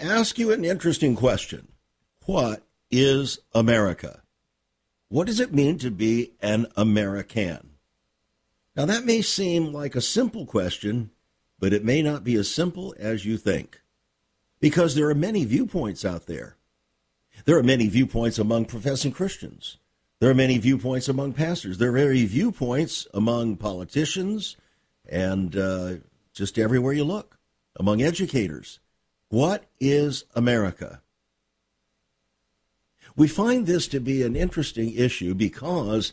Ask you an interesting question What is America? What does it mean to be an American? Now, that may seem like a simple question, but it may not be as simple as you think. Because there are many viewpoints out there. There are many viewpoints among professing Christians. There are many viewpoints among pastors. There are many viewpoints among politicians and uh, just everywhere you look, among educators. What is America? We find this to be an interesting issue because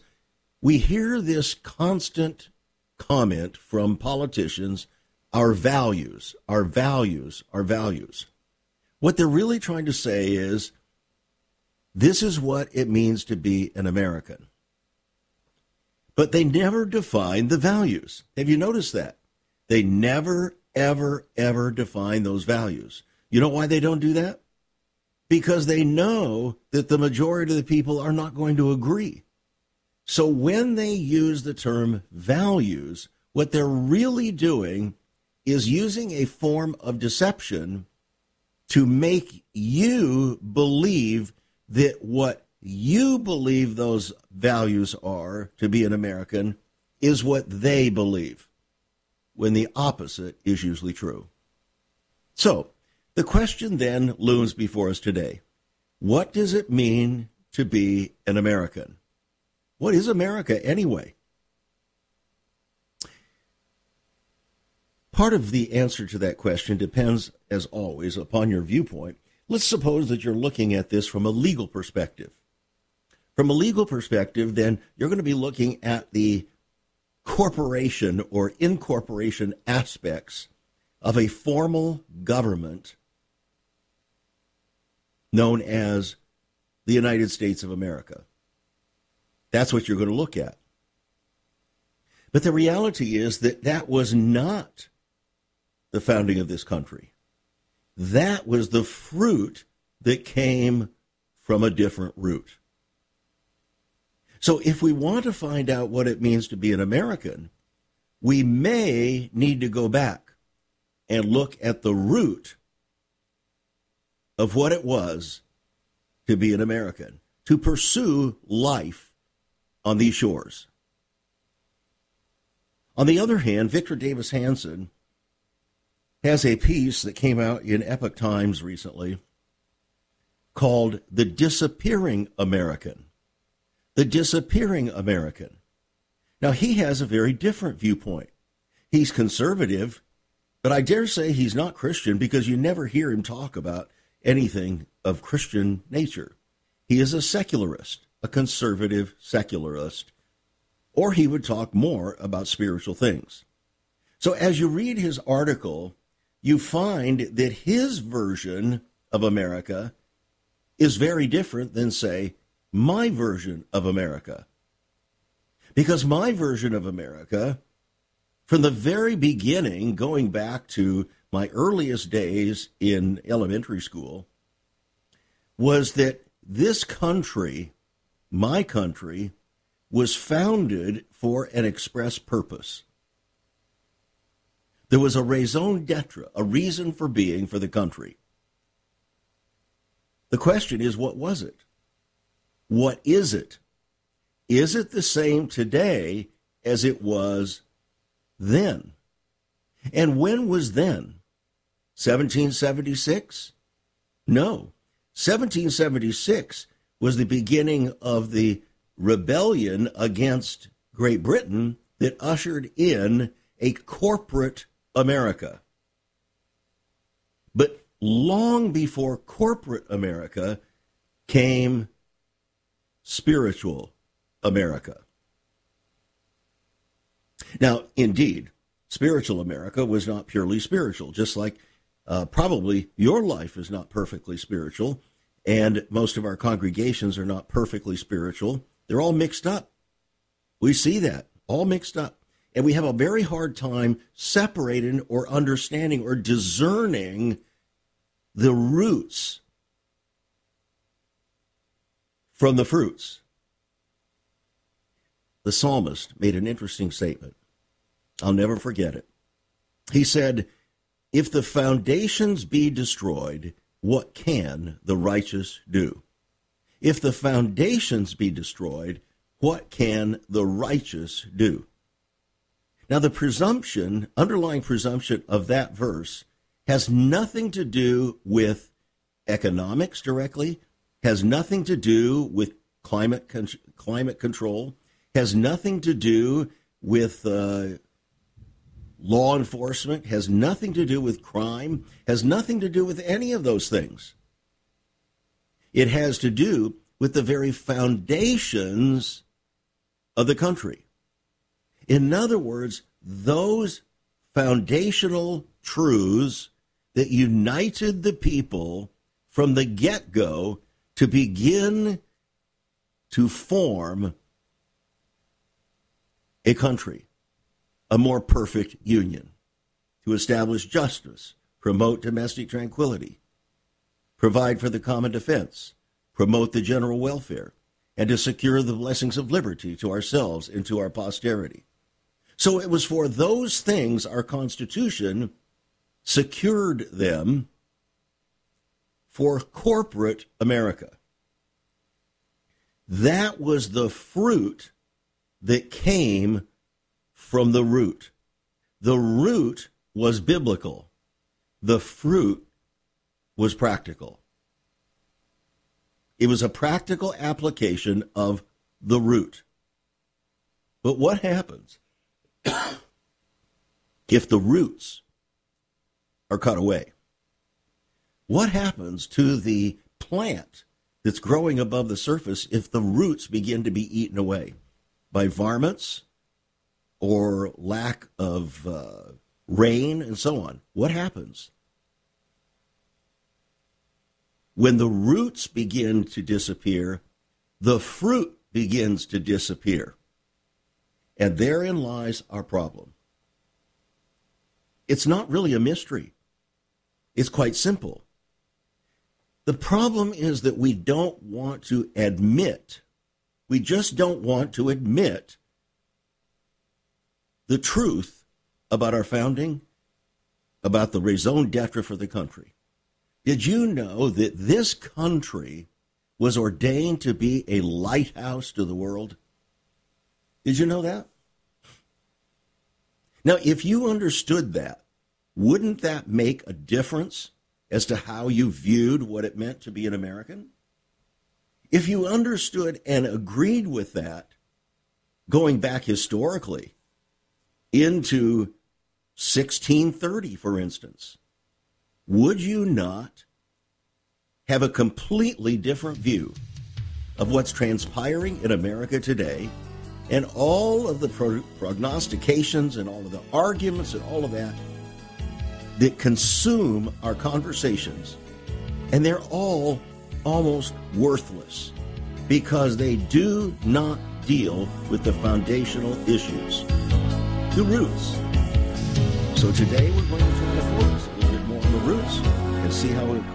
we hear this constant comment from politicians our values, our values, our values. What they're really trying to say is this is what it means to be an American. But they never define the values. Have you noticed that? They never, ever, ever define those values. You know why they don't do that? Because they know that the majority of the people are not going to agree. So when they use the term values, what they're really doing is using a form of deception to make you believe that what you believe those values are to be an American is what they believe, when the opposite is usually true. So, the question then looms before us today What does it mean to be an American? What is America anyway? Part of the answer to that question depends, as always, upon your viewpoint. Let's suppose that you're looking at this from a legal perspective. From a legal perspective, then you're going to be looking at the corporation or incorporation aspects of a formal government known as the United States of America. That's what you're going to look at. But the reality is that that was not the founding of this country. That was the fruit that came from a different root. So if we want to find out what it means to be an American, we may need to go back and look at the root of what it was to be an American, to pursue life on these shores. On the other hand, Victor Davis Hanson has a piece that came out in Epoch Times recently called The Disappearing American. The Disappearing American. Now, he has a very different viewpoint. He's conservative, but I dare say he's not Christian because you never hear him talk about anything of Christian nature. He is a secularist a conservative secularist, or he would talk more about spiritual things. So as you read his article, you find that his version of America is very different than, say, my version of America. Because my version of America, from the very beginning, going back to my earliest days in elementary school, was that this country my country was founded for an express purpose. There was a raison d'etre, a reason for being for the country. The question is, what was it? What is it? Is it the same today as it was then? And when was then? 1776? No. 1776 was the beginning of the rebellion against Great Britain that ushered in a corporate America. But long before corporate America came spiritual America. Now, indeed, spiritual America was not purely spiritual, just like Uh, probably your life is not perfectly spiritual, and most of our congregations are not perfectly spiritual. They're all mixed up. We see that, all mixed up. And we have a very hard time separating or understanding or discerning the roots from the fruits. The psalmist made an interesting statement. I'll never forget it. He said, If the foundations be destroyed, what can the righteous do? If the foundations be destroyed, what can the righteous do? Now, the presumption, underlying presumption of that verse, has nothing to do with economics directly, has nothing to do with climate con- climate control, has nothing to do with uh, law enforcement, has nothing to do with crime, has nothing to do with any of those things. It has to do with the very foundations of the country. In other words, those foundational truths that united the people from the get go to begin to form a country, a more perfect union, to establish justice, promote domestic tranquility, provide for the common defense, promote the general welfare, and to secure the blessings of liberty to ourselves and to our posterity. So it was for those things our Constitution secured them for corporate America. That was the fruit that came from the root. The root was biblical, the fruit was practical. It was a practical application of the root. But what happens if the roots are cut away? What happens to the plant that's growing above the surface if the roots begin to be eaten away by varmints or lack of uh, rain and so on? What happens? When the roots begin to disappear, the fruit begins to disappear. And therein lies our problem. It's not really a mystery. It's quite simple. The problem is that we don't want to admit, we just don't want to admit the truth about our founding, about the raison d'etre for the country. Did you know that this country was ordained to be a lighthouse to the world? Did you know that? Now, if you understood that, wouldn't that make a difference as to how you viewed what it meant to be an American? If you understood and agreed with that, going back historically into 1630, for instance, would you not have a completely different view of what's transpiring in America today and all of the pro- prognostications and all of the arguments and all of that that consume our conversations, and they're all almost worthless because they do not deal with the foundational issues, the roots. So today we're going to try to focus a little bit more on the roots and see how it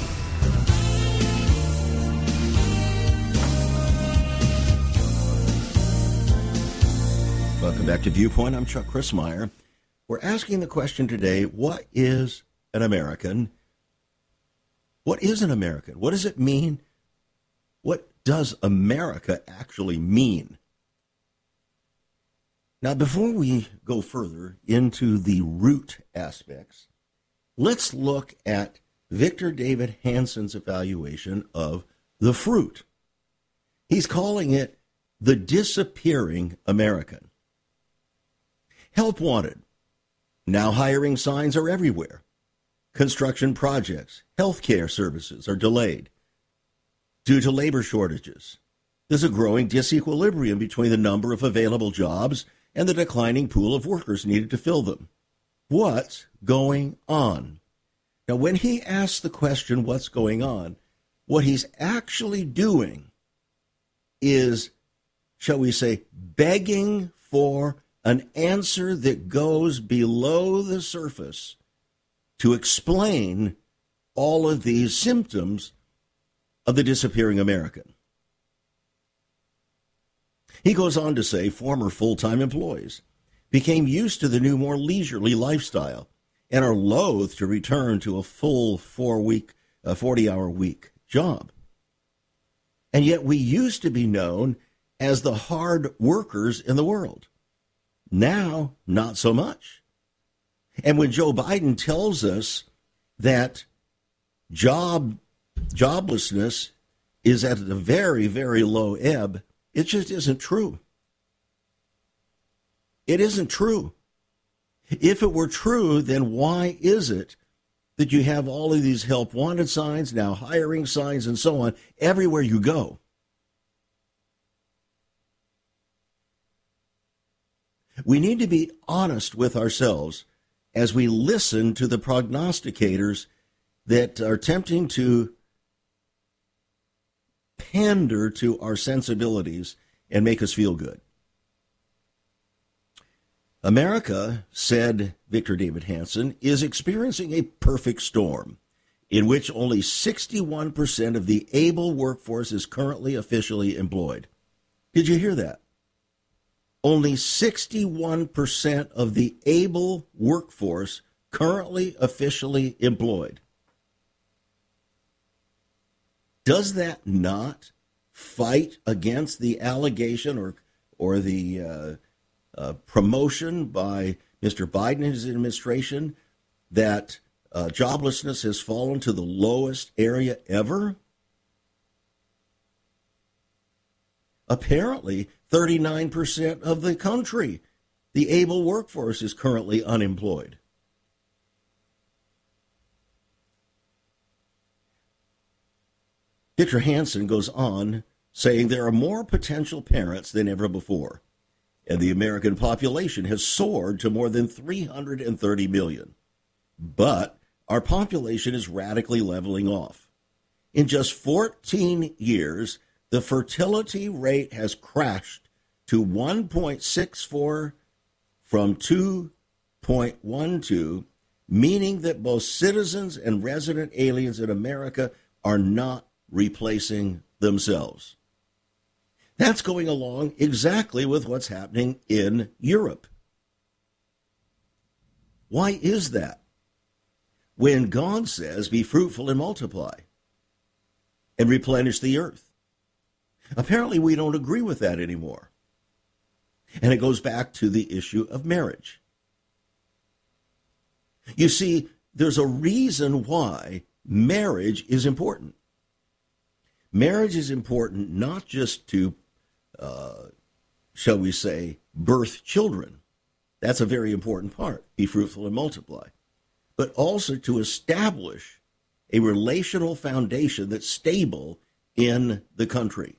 Welcome back to Viewpoint. I'm Chuck Crismier. We're asking the question today what is an American? What is an American? What does it mean? What does America actually mean? Now, before we go further into the root aspects, let's look at Victor David Hanson's evaluation of the fruit. He's calling it the disappearing American. Help wanted. Now hiring signs are everywhere. Construction projects, healthcare services are delayed due to labor shortages. There's a growing disequilibrium between the number of available jobs and the declining pool of workers needed to fill them. What's going on? Now, when he asks the question, what's going on, what he's actually doing is, shall we say, begging for an answer that goes below the surface to explain all of these symptoms of the disappearing American. He goes on to say former full time employees became used to the new, more leisurely lifestyle and are loath to return to a full four week, uh, 40 hour week job. And yet we used to be known as the hard workers in the world. Now, not so much. And when Joe Biden tells us that job joblessness is at a very, very low ebb, it just isn't true. It isn't true. If it were true, then why is it that you have all of these help wanted signs, now hiring signs, and so on everywhere you go? We need to be honest with ourselves as we listen to the prognosticators that are attempting to pander to our sensibilities and make us feel good. America, said Victor David Hanson, is experiencing a perfect storm in which only 61% of the able workforce is currently officially employed. Did you hear that? Only 61% of the able workforce currently officially employed. Does that not fight against the allegation or or the uh, uh, promotion by Mr. Biden and his administration that uh, joblessness has fallen to the lowest area ever? Apparently, 39% of the country, the able workforce, is currently unemployed. Victor Hanson goes on saying there are more potential parents than ever before, and the American population has soared to more than 330 million. But our population is radically leveling off. In just 14 years, the fertility rate has crashed to 1.64 from 2.12, meaning that both citizens and resident aliens in America are not replacing themselves. That's going along exactly with what's happening in Europe. Why is that? When God says, Be fruitful and multiply and replenish the earth. Apparently, we don't agree with that anymore. And it goes back to the issue of marriage. You see, there's a reason why marriage is important. Marriage is important not just to, uh, shall we say, birth children. That's a very important part. Be fruitful and multiply. But also to establish a relational foundation that's stable in the country.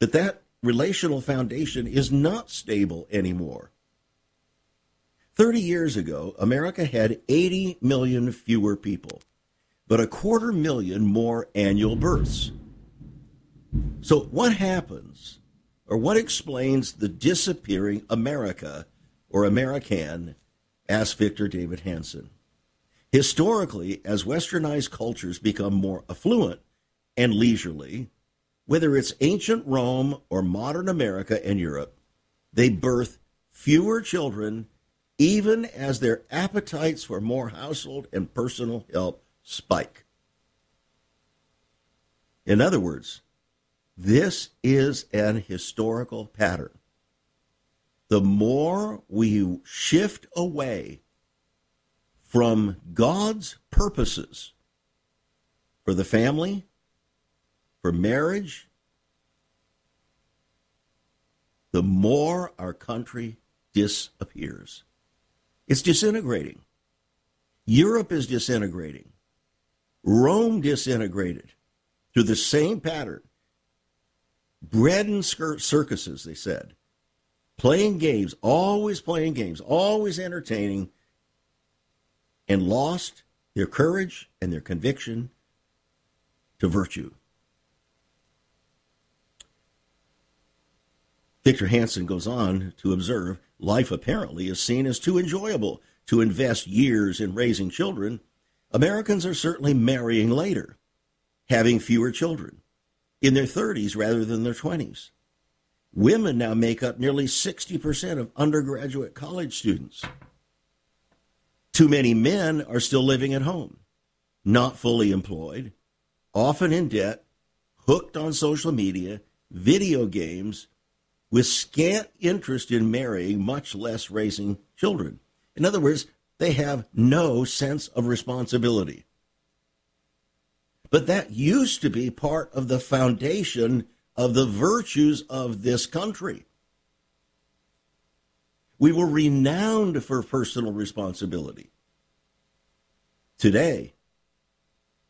That that relational foundation is not stable anymore. 30 years ago, America had 80 million fewer people but a quarter million more annual births. So, what happens, or what explains the disappearing America or American? asked Victor David Hanson. Historically, as westernized cultures become more affluent and leisurely, whether it's ancient Rome or modern America and Europe, they birth fewer children even as their appetites for more household and personal help spike. In other words, this is an historical pattern. The more we shift away from God's purposes for the family, for marriage, the more our country disappears. It's disintegrating. Europe is disintegrating. Rome disintegrated through the same pattern. Bread and circuses, they said. Playing games, always playing games, always entertaining, and lost their courage and their conviction to virtue. Victor Hanson goes on to observe life apparently is seen as too enjoyable to invest years in raising children. Americans are certainly marrying later, having fewer children, in their 30s rather than their 20s. Women now make up nearly 60% of undergraduate college students. Too many men are still living at home, not fully employed, often in debt, hooked on social media, video games, with scant interest in marrying, much less raising children. In other words, they have no sense of responsibility. But that used to be part of the foundation of the virtues of this country. We were renowned for personal responsibility. Today,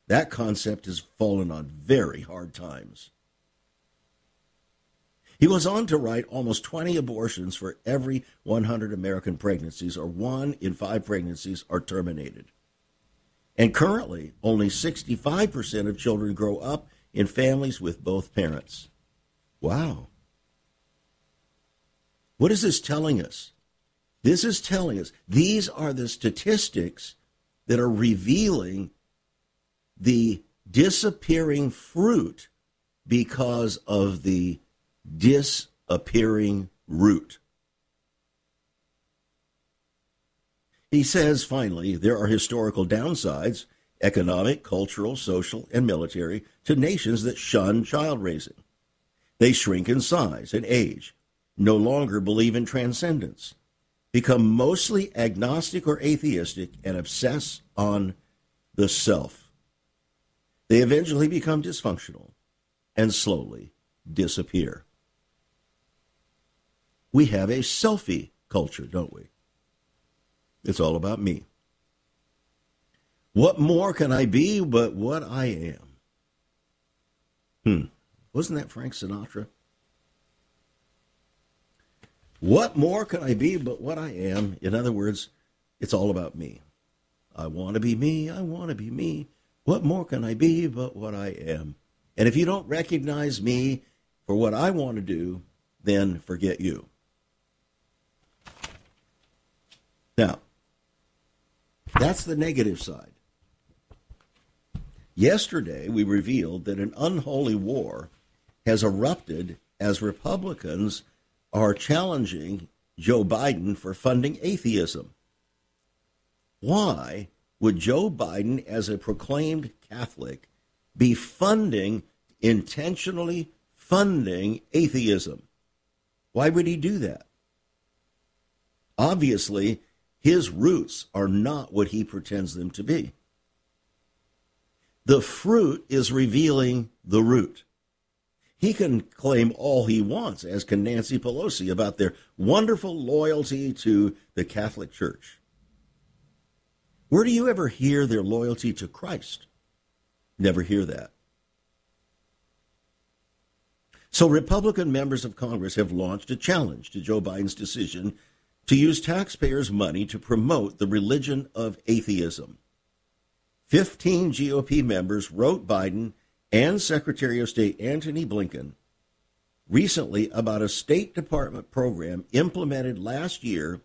that concept has fallen on very hard times. He goes on to write almost 20 abortions for every 100 American pregnancies, or one in five pregnancies, are terminated. And currently, only 65% of children grow up in families with both parents. Wow. What is this telling us? This is telling us these are the statistics that are revealing the disappearing fruit because of the disappearing root. He says, finally, there are historical downsides economic, cultural, social, and military to nations that shun child raising. They shrink in size and age, no longer believe in transcendence, become mostly agnostic or atheistic, and obsess on the self. They eventually become dysfunctional and slowly disappear we have a selfie culture, don't we? It's all about me. What more can I be but what I am? Hmm. Wasn't that Frank Sinatra? What more can I be but what I am? In other words, it's all about me. I want to be me. I want to be me. What more can I be but what I am? And if you don't recognize me for what I want to do, then forget you. Now, that's the negative side. Yesterday, we revealed that an unholy war has erupted as Republicans are challenging Joe Biden for funding atheism. Why would Joe Biden, as a proclaimed Catholic, be funding, intentionally funding atheism? Why would he do that? Obviously, his roots are not what he pretends them to be. The fruit is revealing the root. He can claim all he wants, as can Nancy Pelosi, about their wonderful loyalty to the Catholic Church. Where do you ever hear their loyalty to Christ? Never hear that. So, Republican members of Congress have launched a challenge to Joe Biden's decision to use taxpayers' money to promote the religion of atheism. 15 GOP members wrote Biden and Secretary of State Antony Blinken recently about a State Department program implemented last year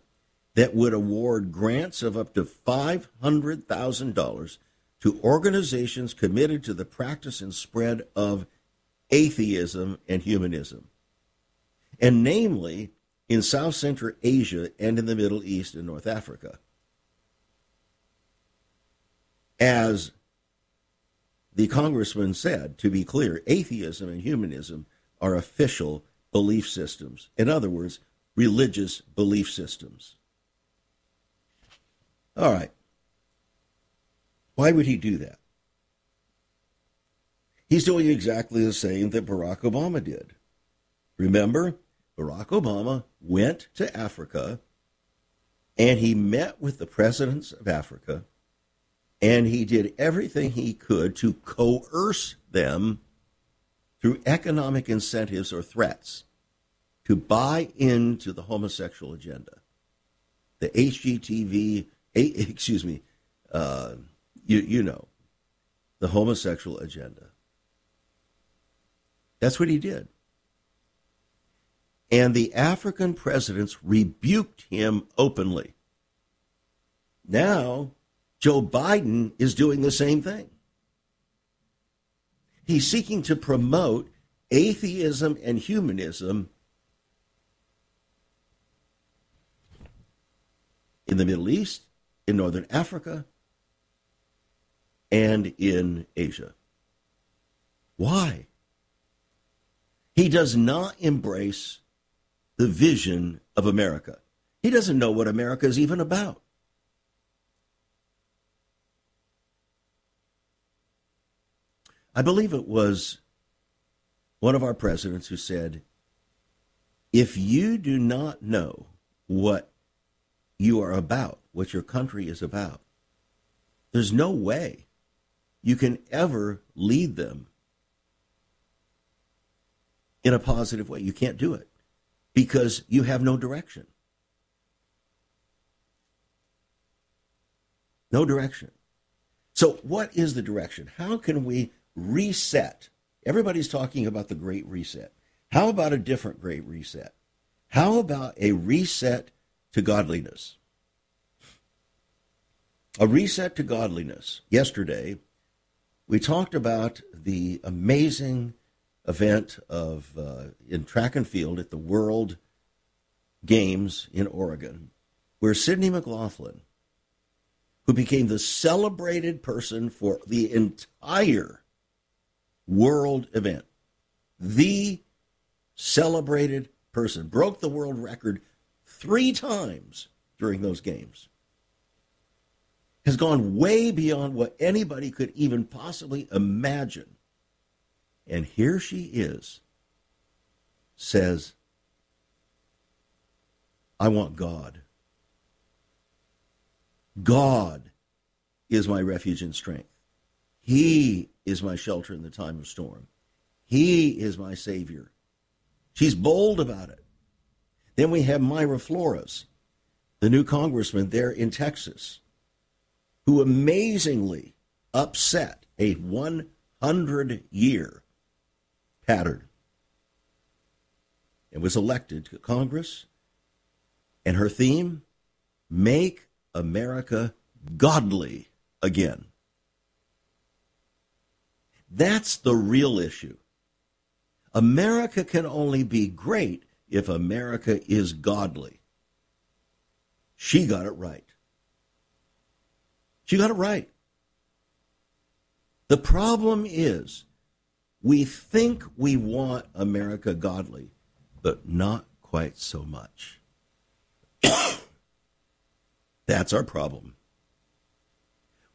that would award grants of up to $500,000 to organizations committed to the practice and spread of atheism and humanism, and namely in South Central Asia and in the Middle East and North Africa. As the congressman said, to be clear, atheism and humanism are official belief systems. In other words, religious belief systems. All right. Why would he do that? He's doing exactly the same that Barack Obama did. Remember, Barack Obama went to Africa and he met with the presidents of Africa and he did everything he could to coerce them through economic incentives or threats to buy into the homosexual agenda. The HGTV, excuse me, uh, you, you know, the homosexual agenda. That's what he did. And the African presidents rebuked him openly. Now, Joe Biden is doing the same thing. He's seeking to promote atheism and humanism in the Middle East, in Northern Africa, and in Asia. Why? He does not embrace the vision of America. He doesn't know what America is even about. I believe it was one of our presidents who said, if you do not know what you are about, what your country is about, there's no way you can ever lead them in a positive way. You can't do it because you have no direction. No direction. So, what is the direction? How can we reset. Everybody's talking about the Great Reset. How about a different Great Reset? How about a reset to godliness? A reset to godliness. Yesterday, we talked about the amazing event of uh, in track and field at the World Games in Oregon, where Sydney McLaughlin, who became the celebrated person for the entire world event. The celebrated person broke the world record three times during those games. Has gone way beyond what anybody could even possibly imagine. And here she is, says, I want God. God is my refuge and strength. He is my shelter in the time of storm. He is my Savior. She's bold about it. Then we have Mayra Flores, the new congressman there in Texas, who amazingly upset a 100 year pattern and was elected to Congress. And her theme make America godly again. That's the real issue. America can only be great if America is godly. She got it right. She got it right. The problem is we think we want America godly, but not quite so much. That's our problem.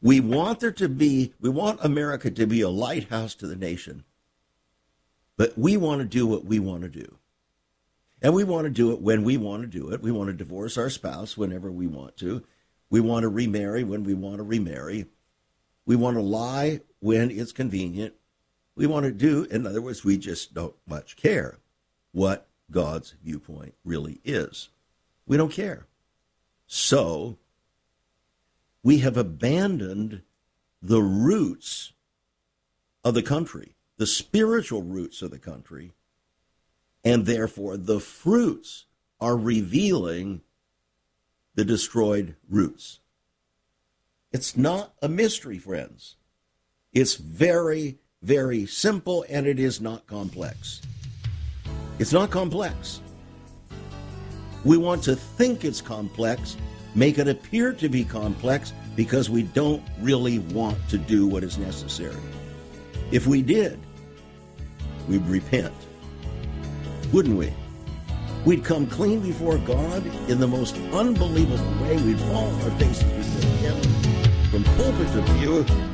We want there to be, we want America to be a lighthouse to the nation, but we want to do what we want to do. And we want to do it when we want to do it. We want to divorce our spouse whenever we want to. We want to remarry when we want to remarry. We want to lie when it's convenient. We want to do, in other words, we just don't much care what God's viewpoint really is. We don't care. So we have abandoned the roots of the country, the spiritual roots of the country, and therefore the fruits are revealing the destroyed roots. It's not a mystery, friends. It's very, very simple and it is not complex. It's not complex. We want to think it's complex make it appear to be complex because we don't really want to do what is necessary. If we did, we'd repent, wouldn't we? We'd come clean before God in the most unbelievable way. We'd fall on our faces before Him. from pulpit to pew.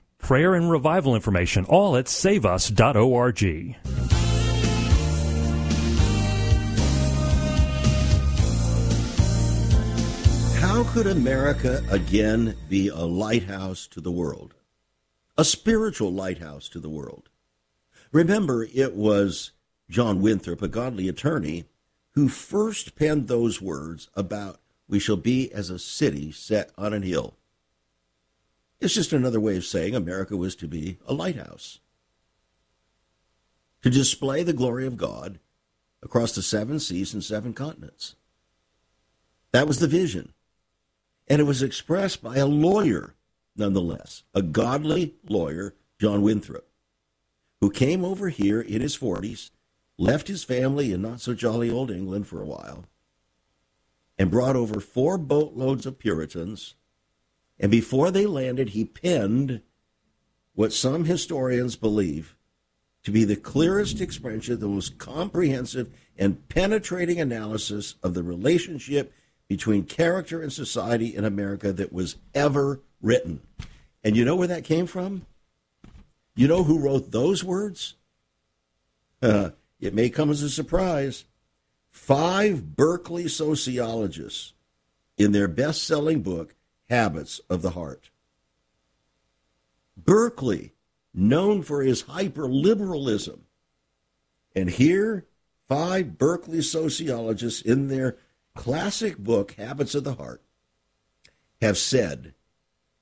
prayer and revival information, all at saveus.org. How could America again be a lighthouse to the world? A spiritual lighthouse to the world. Remember, it was John Winthrop, a godly attorney, who first penned those words about we shall be as a city set on an hill. It's just another way of saying America was to be a lighthouse. To display the glory of God across the seven seas and seven continents. That was the vision. And it was expressed by a lawyer, nonetheless, a godly lawyer, John Winthrop, who came over here in his 40s, left his family in not so jolly old England for a while, and brought over four boatloads of Puritans and before they landed, he penned what some historians believe to be the clearest expression, the most comprehensive and penetrating analysis of the relationship between character and society in America that was ever written. And you know where that came from? You know who wrote those words? Uh, it may come as a surprise. Five Berkeley sociologists, in their best selling book, habits of the heart. Berkeley, known for his hyper liberalism. And here, five Berkeley sociologists in their classic book, Habits of the Heart, have said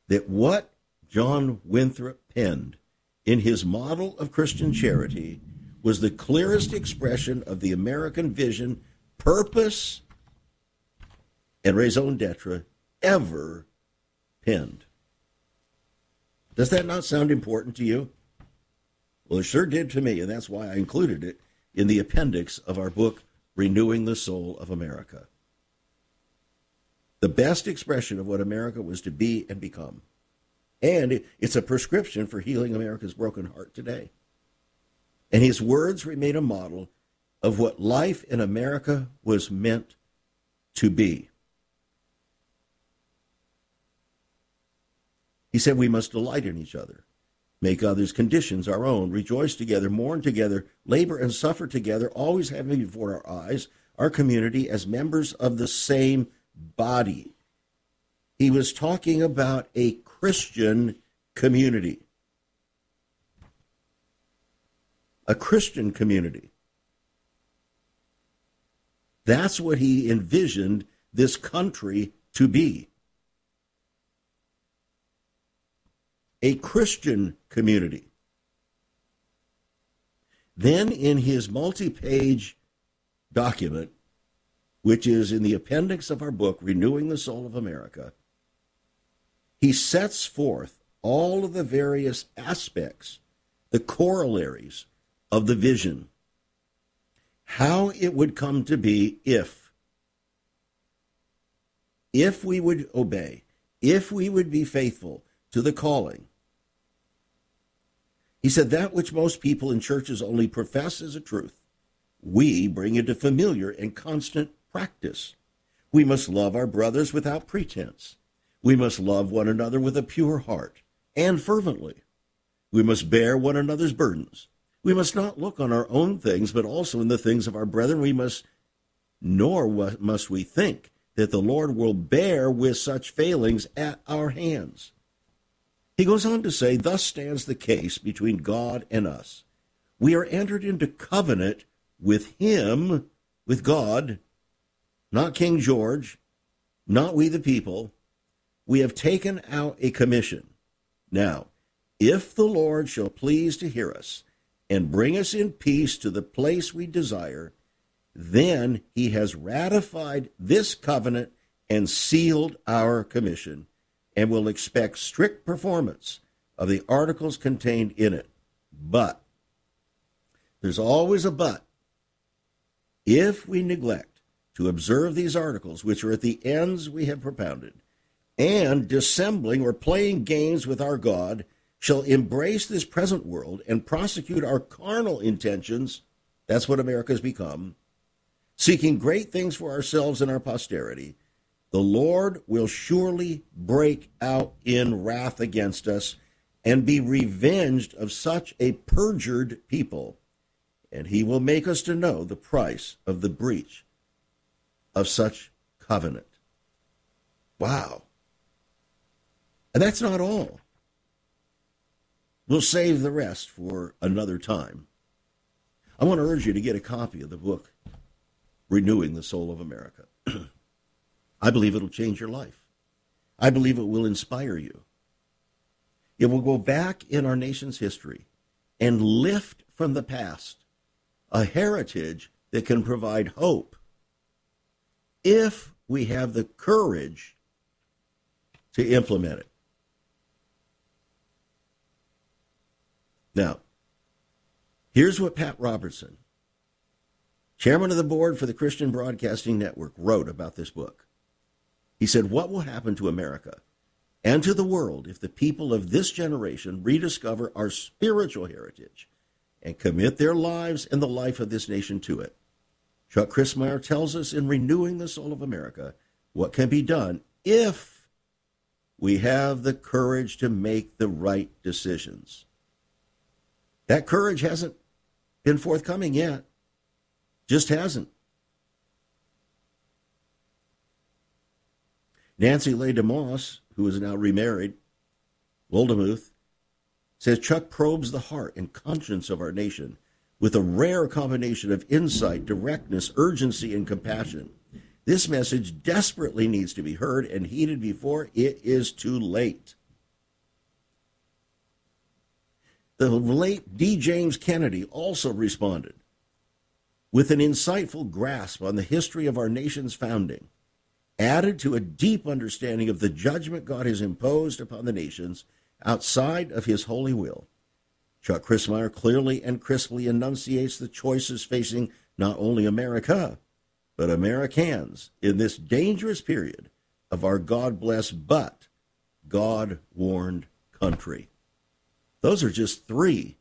that what John Winthrop penned in his model of Christian charity was the clearest expression of the American vision, purpose, and raison d'etre ever penned. Does that not sound important to you? Well, it sure did to me, and that's why I included it in the appendix of our book, Renewing the Soul of America. The best expression of what America was to be and become. And it's a prescription for healing America's broken heart today. And his words remain a model of what life in America was meant to be. He said we must delight in each other, make others' conditions our own, rejoice together, mourn together, labor and suffer together, always having before our eyes our community as members of the same body. He was talking about a Christian community. A Christian community. That's what he envisioned this country to be. A Christian community. Then, in his multi page document, which is in the appendix of our book, Renewing the Soul of America, he sets forth all of the various aspects, the corollaries of the vision, how it would come to be if, if we would obey, if we would be faithful to the calling, he said, That which most people in churches only profess as a truth, we bring into familiar and constant practice. We must love our brothers without pretense. We must love one another with a pure heart and fervently. We must bear one another's burdens. We must not look on our own things, but also in the things of our brethren. We must, nor must we think that the Lord will bear with such failings at our hands. He goes on to say, Thus stands the case between God and us. We are entered into covenant with Him, with God, not King George, not we the people. We have taken out a commission. Now, if the Lord shall please to hear us and bring us in peace to the place we desire, then he has ratified this covenant and sealed our commission and will expect strict performance of the articles contained in it. But, there's always a but. If we neglect to observe these articles, which are at the ends we have propounded, and dissembling or playing games with our God, shall embrace this present world and prosecute our carnal intentions, that's what America has become, seeking great things for ourselves and our posterity, the Lord will surely break out in wrath against us and be revenged of such a perjured people. And he will make us to know the price of the breach of such covenant. Wow. And that's not all. We'll save the rest for another time. I want to urge you to get a copy of the book, Renewing the Soul of America. I believe it'll change your life. I believe it will inspire you. It will go back in our nation's history and lift from the past a heritage that can provide hope if we have the courage to implement it. Now, here's what Pat Robertson, chairman of the board for the Christian Broadcasting Network, wrote about this book. He said, What will happen to America and to the world if the people of this generation rediscover our spiritual heritage and commit their lives and the life of this nation to it? Chuck Crismier tells us in Renewing the Soul of America what can be done if we have the courage to make the right decisions. That courage hasn't been forthcoming yet. Just hasn't. Nancy Leigh DeMoss, who is now remarried, Wolgemuth, says Chuck probes the heart and conscience of our nation with a rare combination of insight, directness, urgency, and compassion. This message desperately needs to be heard and heeded before it is too late. The late D. James Kennedy also responded with an insightful grasp on the history of our nation's founding added to a deep understanding of the judgment God has imposed upon the nations outside of his holy will. Chuck Crismier clearly and crisply enunciates the choices facing not only America, but Americans in this dangerous period of our God blessed but God warned country. Those are just three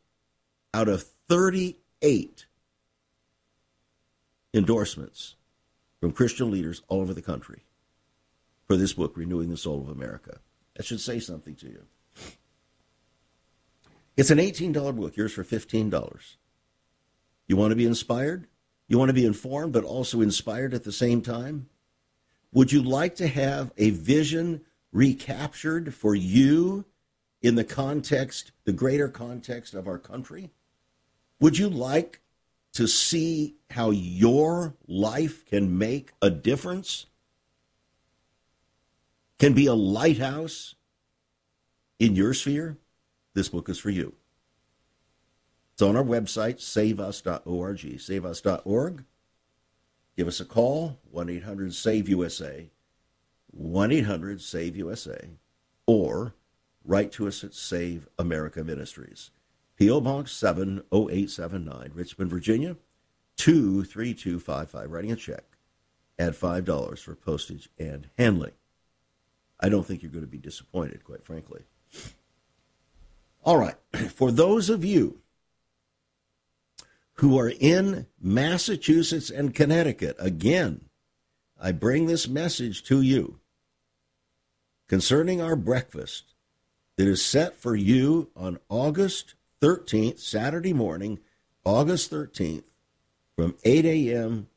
out of 38 endorsements from Christian leaders all over the country for this book, Renewing the Soul of America. That should say something to you. It's an $18 book, yours for $15. You want to be inspired? You want to be informed, but also inspired at the same time? Would you like to have a vision recaptured for you in the context, the greater context of our country? Would you like to see how your life can make a difference? Can be a lighthouse in your sphere, this book is for you. It's on our website, saveus.org. Saveus.org. Give us a call, 1 800 SAVE USA, 1 800 SAVE USA, or write to us at Save America Ministries. P.O. Box 70879, Richmond, Virginia, 23255. Writing a check. Add $5 for postage and handling. I don't think you're going to be disappointed, quite frankly. All right. For those of you who are in Massachusetts and Connecticut, again, I bring this message to you concerning our breakfast that is set for you on August 13th, Saturday morning, August 13th, from 8 a.m.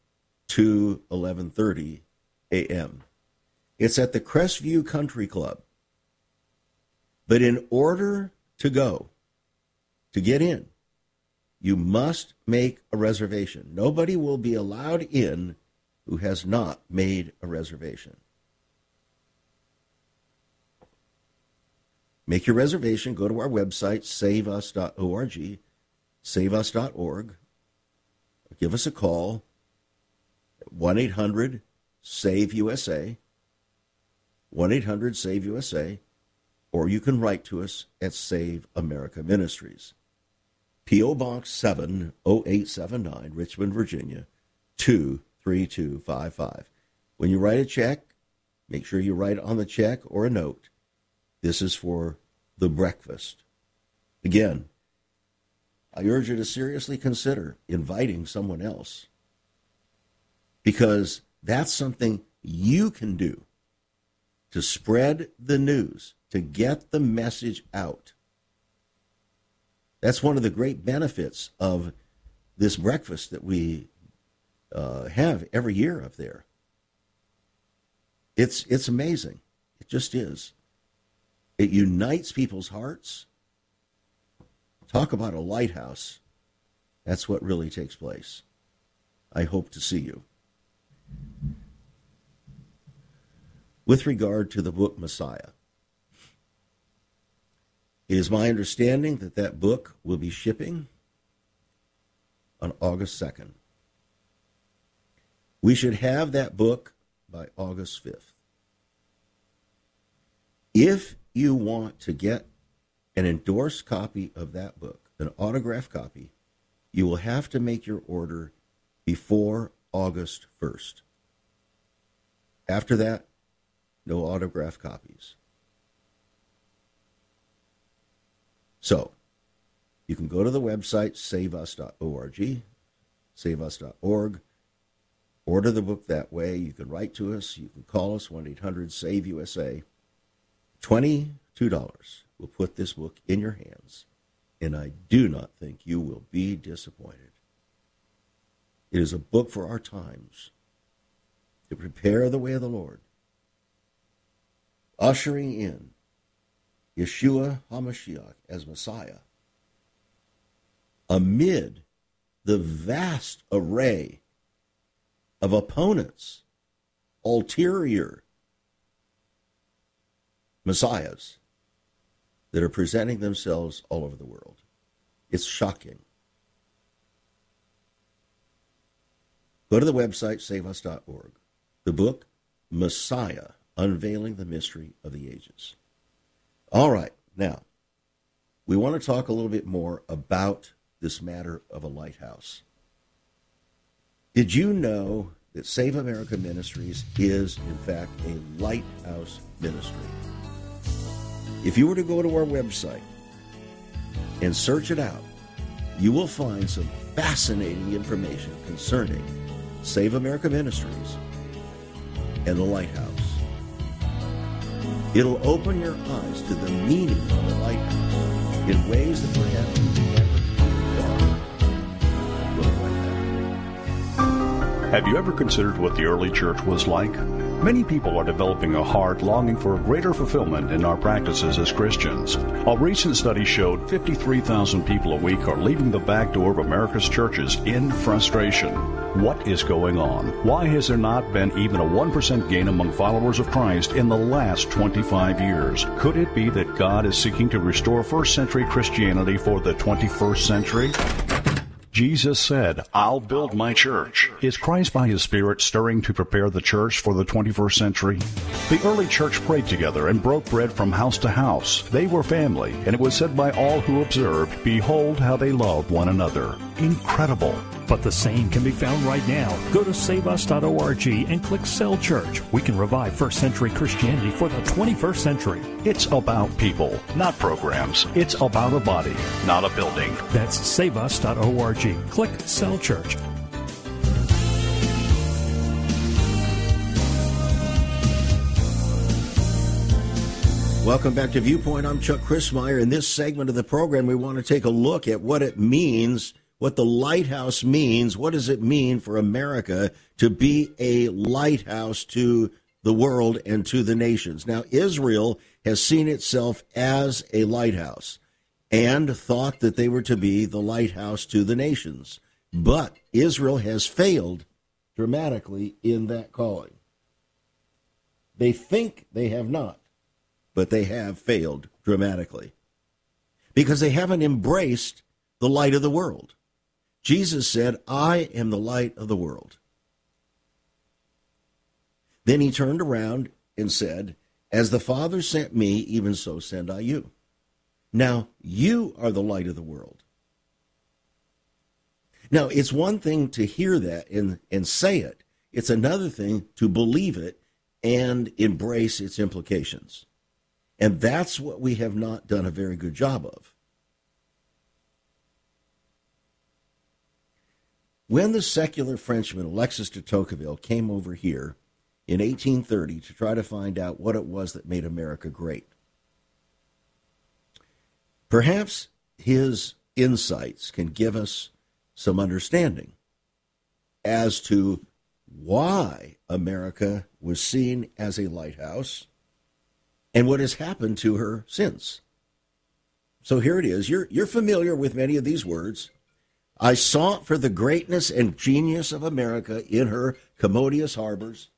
to 11:30 a.m. It's at the Crestview Country Club. But in order to go, to get in, you must make a reservation. Nobody will be allowed in who has not made a reservation. Make your reservation. Go to our website, saveus.org, saveus.org. Give us a call, 1 800 SAVE USA, 1 800 SAVE USA, or you can write to us at Save America Ministries. P.O. Box 70879, Richmond, Virginia 23255. When you write a check, make sure you write on the check or a note. This is for the breakfast. Again, I urge you to seriously consider inviting someone else because that's something you can do to spread the news, to get the message out. That's one of the great benefits of this breakfast that we uh, have every year up there. It's it's amazing. It just is. It unites people's hearts. Talk about a lighthouse. That's what really takes place. I hope to see you. With regard to the book Messiah, it is my understanding that that book will be shipping on August 2nd. We should have that book by August 5th. If you want to get an endorsed copy of that book, an autographed copy, you will have to make your order before August 1st. After that, no autograph copies. So, you can go to the website saveus.org, saveus.org, order the book that way. You can write to us. You can call us 1 800 SAVE USA. $22 will put this book in your hands, and I do not think you will be disappointed. It is a book for our times to prepare the way of the Lord, ushering in Yeshua HaMashiach as Messiah, amid the vast array of opponents, ulterior messiahs that are presenting themselves all over the world. It's shocking. Go to the website, saveus.org. The book, Messiah Unveiling the Mystery of the Ages. All right, now, we want to talk a little bit more about this matter of a lighthouse. Did you know that Save America Ministries is, in fact, a lighthouse ministry? If you were to go to our website and search it out, you will find some fascinating information concerning Save America Ministries and the Lighthouse. It'll open your eyes to the meaning of the lighthouse in ways that perhaps you never thought. Have you ever considered what the early church was like? Many people are developing a heart longing for greater fulfillment in our practices as Christians. A recent study showed 53,000 people a week are leaving the back door of America's churches in frustration. What is going on? Why has there not been even a 1% gain among followers of Christ in the last 25 years? Could it be that God is seeking to restore first century Christianity for the 21st century? Jesus said, I'll build my church. Is Christ by his Spirit stirring to prepare the church for the 21st century? The early church prayed together and broke bread from house to house. They were family, and it was said by all who observed, Behold how they love one another. Incredible. But the same can be found right now. Go to saveus.org and click Cell Church. We can revive first century Christianity for the 21st century. It's about people, not programs. It's about a body, not a building. That's saveus.org. Click Cell Church. Welcome back to Viewpoint. I'm Chuck Crismier. In this segment of the program, we want to take a look at what it means, what the lighthouse means. What does it mean for America to be a lighthouse to the world and to the nations? Now, Israel has seen itself as a lighthouse and thought that they were to be the lighthouse to the nations. But Israel has failed dramatically in that calling. They think they have not, but they have failed dramatically because they haven't embraced the light of the world. Jesus said, I am the light of the world. Then he turned around and said, As the Father sent me, even so send I you. Now, you are the light of the world. Now, it's one thing to hear that and, and say it, it's another thing to believe it and embrace its implications. And that's what we have not done a very good job of. When the secular Frenchman Alexis de Tocqueville came over here in 1830 to try to find out what it was that made America great, perhaps his insights can give us some understanding as to why America was seen as a lighthouse and what has happened to her since. So here it is. You're, you're familiar with many of these words. I sought for the greatness and genius of America in her commodious harbors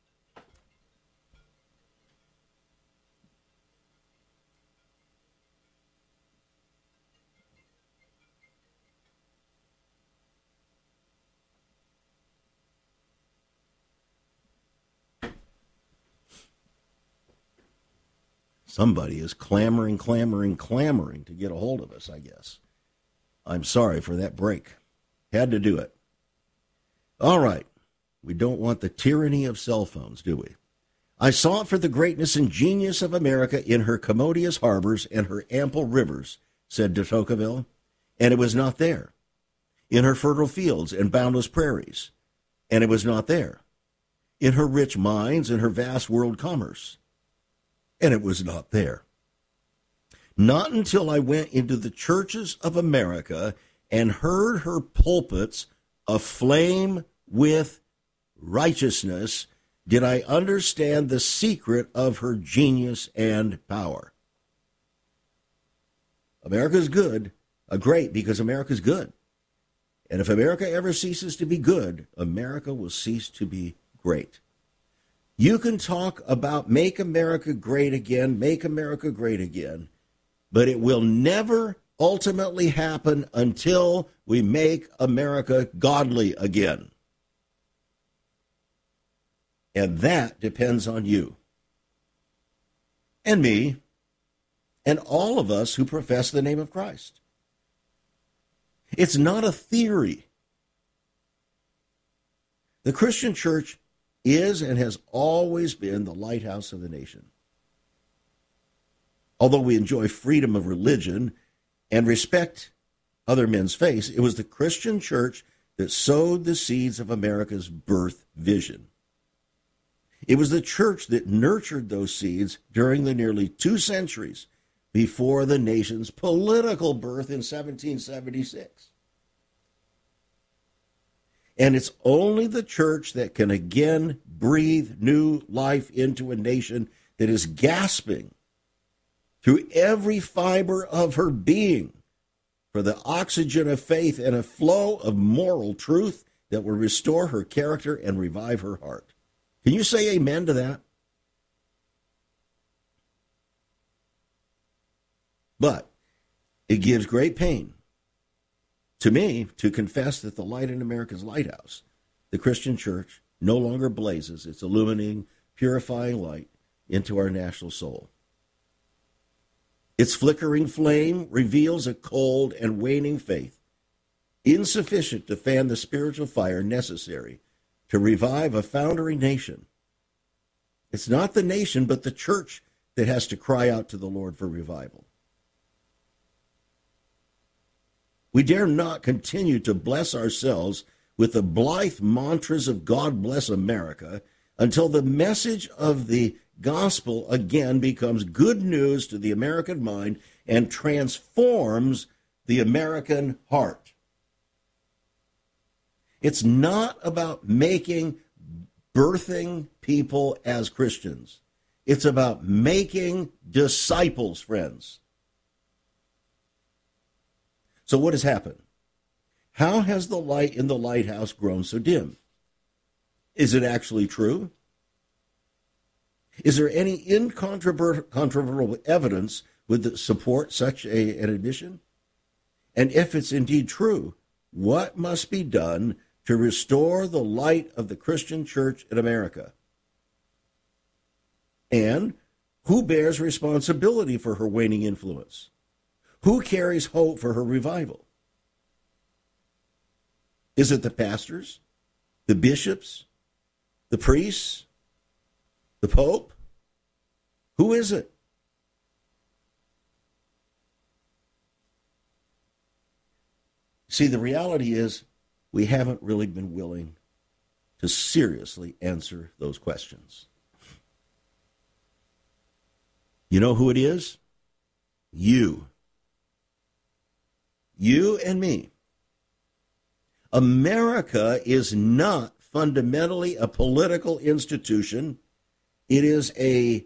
Somebody is clamoring, clamoring, clamoring to get a hold of us, I guess. I'm sorry for that break. Had to do it. All right. We don't want the tyranny of cell phones, do we? I sought for the greatness and genius of America in her commodious harbors and her ample rivers, said de Tocqueville, and it was not there. In her fertile fields and boundless prairies, and it was not there. In her rich mines and her vast world commerce, and it was not there. Not until I went into the churches of America and heard her pulpits aflame with righteousness did I understand the secret of her genius and power. America's good, a great because America's good. And if America ever ceases to be good, America will cease to be great. You can talk about make America great again, make America great again, but it will never ultimately happen until we make America godly again. And that depends on you and me and all of us who profess the name of Christ. It's not a theory. The Christian church is and has always been the lighthouse of the nation. Although we enjoy freedom of religion and respect other men's faith, it was the Christian church that sowed the seeds of America's birth vision. It was the church that nurtured those seeds during the nearly two centuries before the nation's political birth in 1776. And it's only the church that can again breathe new life into a nation that is gasping through every fiber of her being for the oxygen of faith and a flow of moral truth that will restore her character and revive her heart. Can you say amen to that? But it gives great pain to me to confess that the light in America's lighthouse, the Christian church, no longer blazes its illuminating, purifying light into our national soul. Its flickering flame reveals a cold and waning faith, insufficient to fan the spiritual fire necessary to revive a foundering nation. It's not the nation, but the church that has to cry out to the Lord for revival. We dare not continue to bless ourselves with the blithe mantras of God bless America until the message of the gospel again becomes good news to the American mind and transforms the American heart. It's not about making, birthing people as Christians. It's about making disciples, friends. So, what has happened? How has the light in the lighthouse grown so dim? Is it actually true? Is there any incontrovertible evidence would support such a, an admission? And if it's indeed true, what must be done to restore the light of the Christian church in America? And who bears responsibility for her waning influence? Who carries hope for her revival? Is it the pastors, the bishops, the priests, the pope? Who is it? See, the reality is we haven't really been willing to seriously answer those questions. You know who it is? You. You and me. America is not fundamentally a political institution. It is a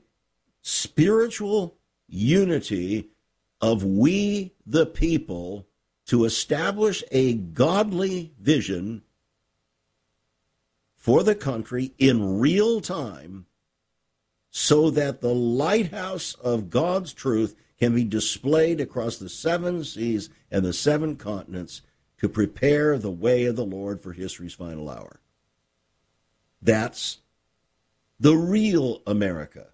spiritual unity of we the people to establish a godly vision for the country in real time so that the lighthouse of God's truth can be displayed across the seven seas and the seven continents to prepare the way of the Lord for history's final hour. That's the real America.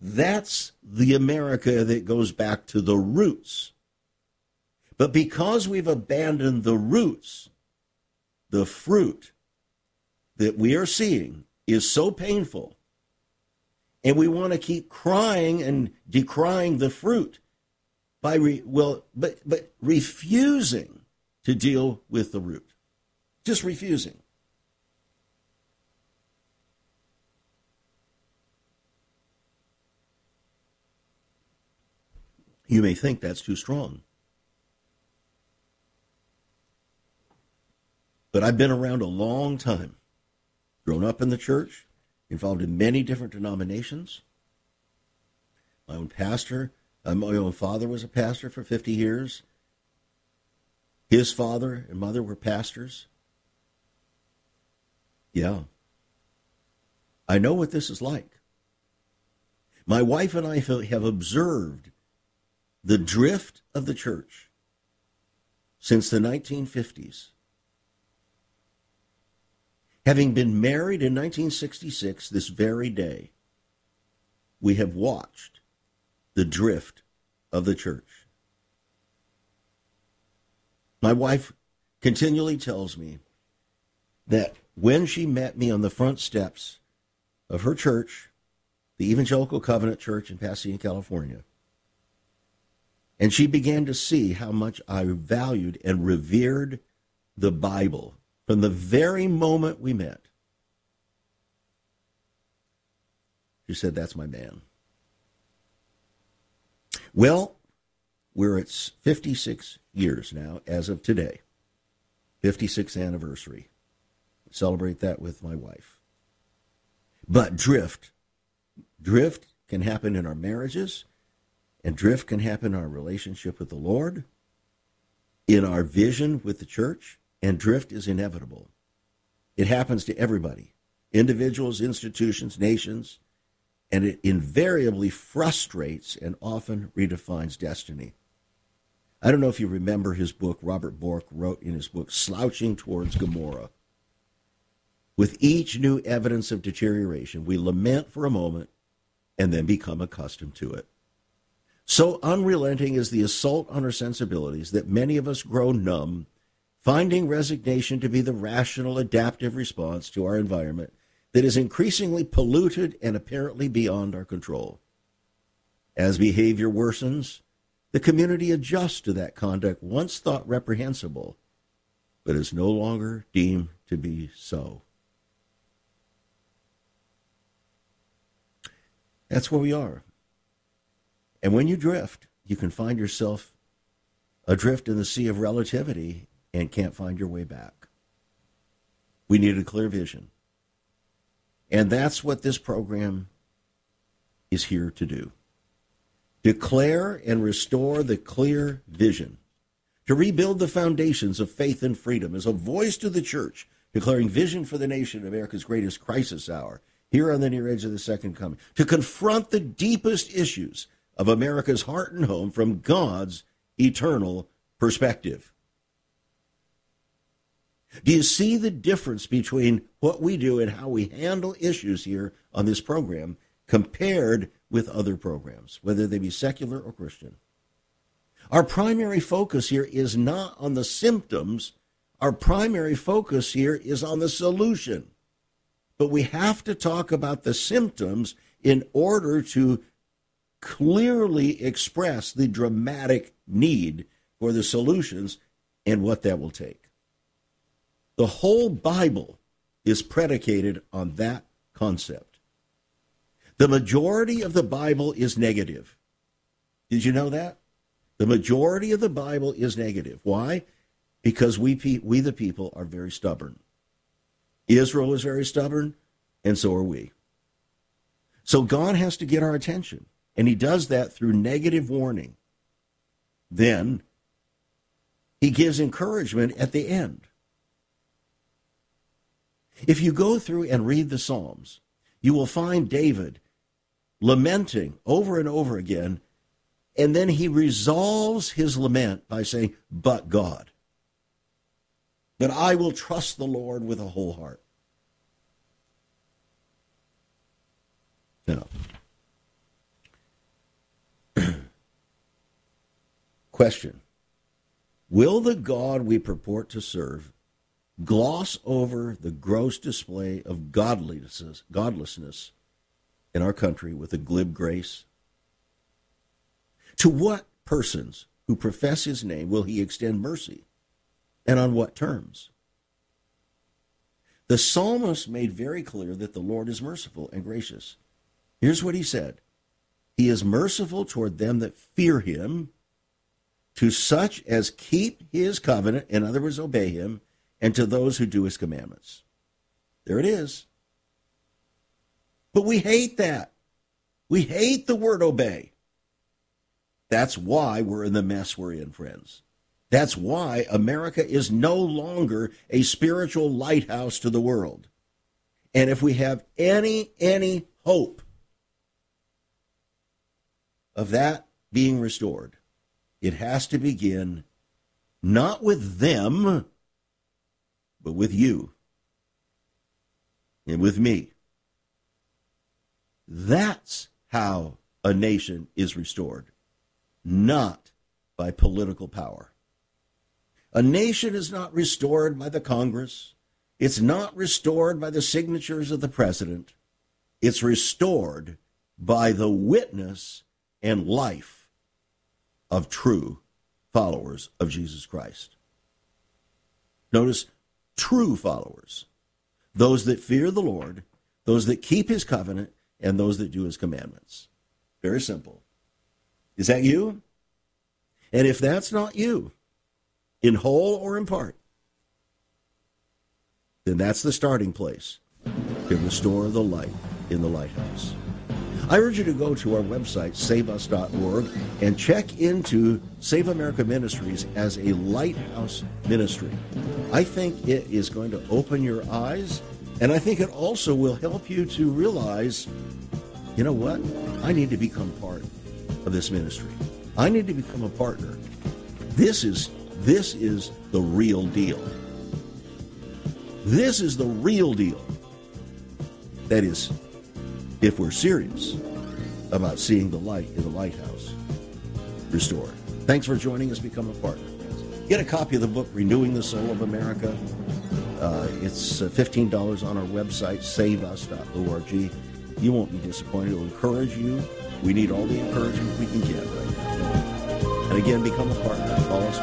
That's the America that goes back to the roots but because we've abandoned the roots, the fruit that we are seeing is so painful. And we want to keep crying and decrying the fruit by re, well, but but refusing to deal with the root. Just refusing. You may think that's too strong. But I've been around a long time, grown up in the church, involved in many different denominations. My own pastor, uh, my own father was a pastor for 50 years. His father and mother were pastors. Yeah. I know what this is like. My wife and I have observed the drift of the church since the 1950s. Having been married in 1966, this very day, we have watched the drift of the church. My wife continually tells me that when she met me on the front steps of her church, the Evangelical Covenant Church in Pasadena, California, and she began to see how much I valued and revered the Bible from the very moment we met. She said, That's my man. Well, we're at 56 years now as of today, 56th anniversary. Celebrate that with my wife. But drift, drift can happen in our marriages, and drift can happen in our relationship with the Lord, in our vision with the church, and drift is inevitable. It happens to everybody individuals, institutions, nations, and it invariably frustrates and often redefines destiny. I don't know if you remember his book, Robert Bork wrote in his book, Slouching Towards Gomorrah. With each new evidence of deterioration, we lament for a moment and then become accustomed to it. So unrelenting is the assault on our sensibilities that many of us grow numb finding resignation to be the rational, adaptive response to our environment that is increasingly polluted and apparently beyond our control. As behavior worsens, the community adjusts to that conduct once thought reprehensible, but is no longer deemed to be so. That's where we are. And when you drift, you can find yourself adrift in the sea of relativity and can't find your way back. We need a clear vision. And that's what this program is here to do. Declare and restore the clear vision. To rebuild the foundations of faith and freedom as a voice to the church, declaring vision for the nation, in America's greatest crisis hour, here on the near edge of the second coming. To confront the deepest issues of America's heart and home from God's eternal perspective. Do you see the difference between what we do and how we handle issues here on this program compared with other programs, whether they be secular or Christian? Our primary focus here is not on the symptoms, our primary focus here is on the solution. But we have to talk about the symptoms in order to clearly express the dramatic need for the solutions and what that will take. The whole Bible is predicated on that concept. The majority of the Bible is negative. Did you know that? The majority of the Bible is negative. Why? Because we, we the people, are very stubborn. Israel is very stubborn, and so are we. So God has to get our attention, and He does that through negative warning. Then He gives encouragement at the end. If you go through and read the Psalms, you will find David lamenting over and over again, and then he resolves his lament by saying, But God. But I will trust the Lord with a whole heart. Now, question Will the God we purport to serve gloss over the gross display of godlessness, godlessness in our country with a glib grace? To what persons who profess his name will he extend mercy, and on what terms? The psalmist made very clear that the Lord is merciful and gracious. Here's what he said He is merciful toward them that fear him, to such as keep his covenant, in other words, obey him, and to those who do his commandments. There it is. But we hate that. We hate the word obey. That's why we're in the mess we're in, friends. That's why America is no longer a spiritual lighthouse to the world. And if we have any any hope of that being restored, it has to begin not with them, but with you and with me. That's how a nation is restored, not by political power. A nation is not restored by the Congress. It's not restored by the signatures of the president. It's restored by the witness and life of true followers of Jesus Christ. Notice true followers, those that fear the Lord, those that keep his covenant, and those that do his commandments. Very simple. Is that you? And if that's not you, in whole or in part, then that's the starting place to restore the light in the lighthouse. I urge you to go to our website, saveus.org, and check into Save America Ministries as a lighthouse ministry. I think it is going to open your eyes, and I think it also will help you to realize you know what? I need to become part of this ministry. I need to become a partner. This is this is the real deal. This is the real deal. That is if we're serious about seeing the light in the lighthouse restored. Thanks for joining us. Become a partner. Get a copy of the book, Renewing the Soul of America. Uh, it's uh, $15 on our website, saveus.org. You won't be disappointed. It'll encourage you. We need all the encouragement we can get right now. And again, become a partner. Call us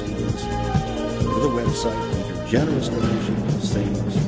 1 800 Go to the website, make your generous donation, save us.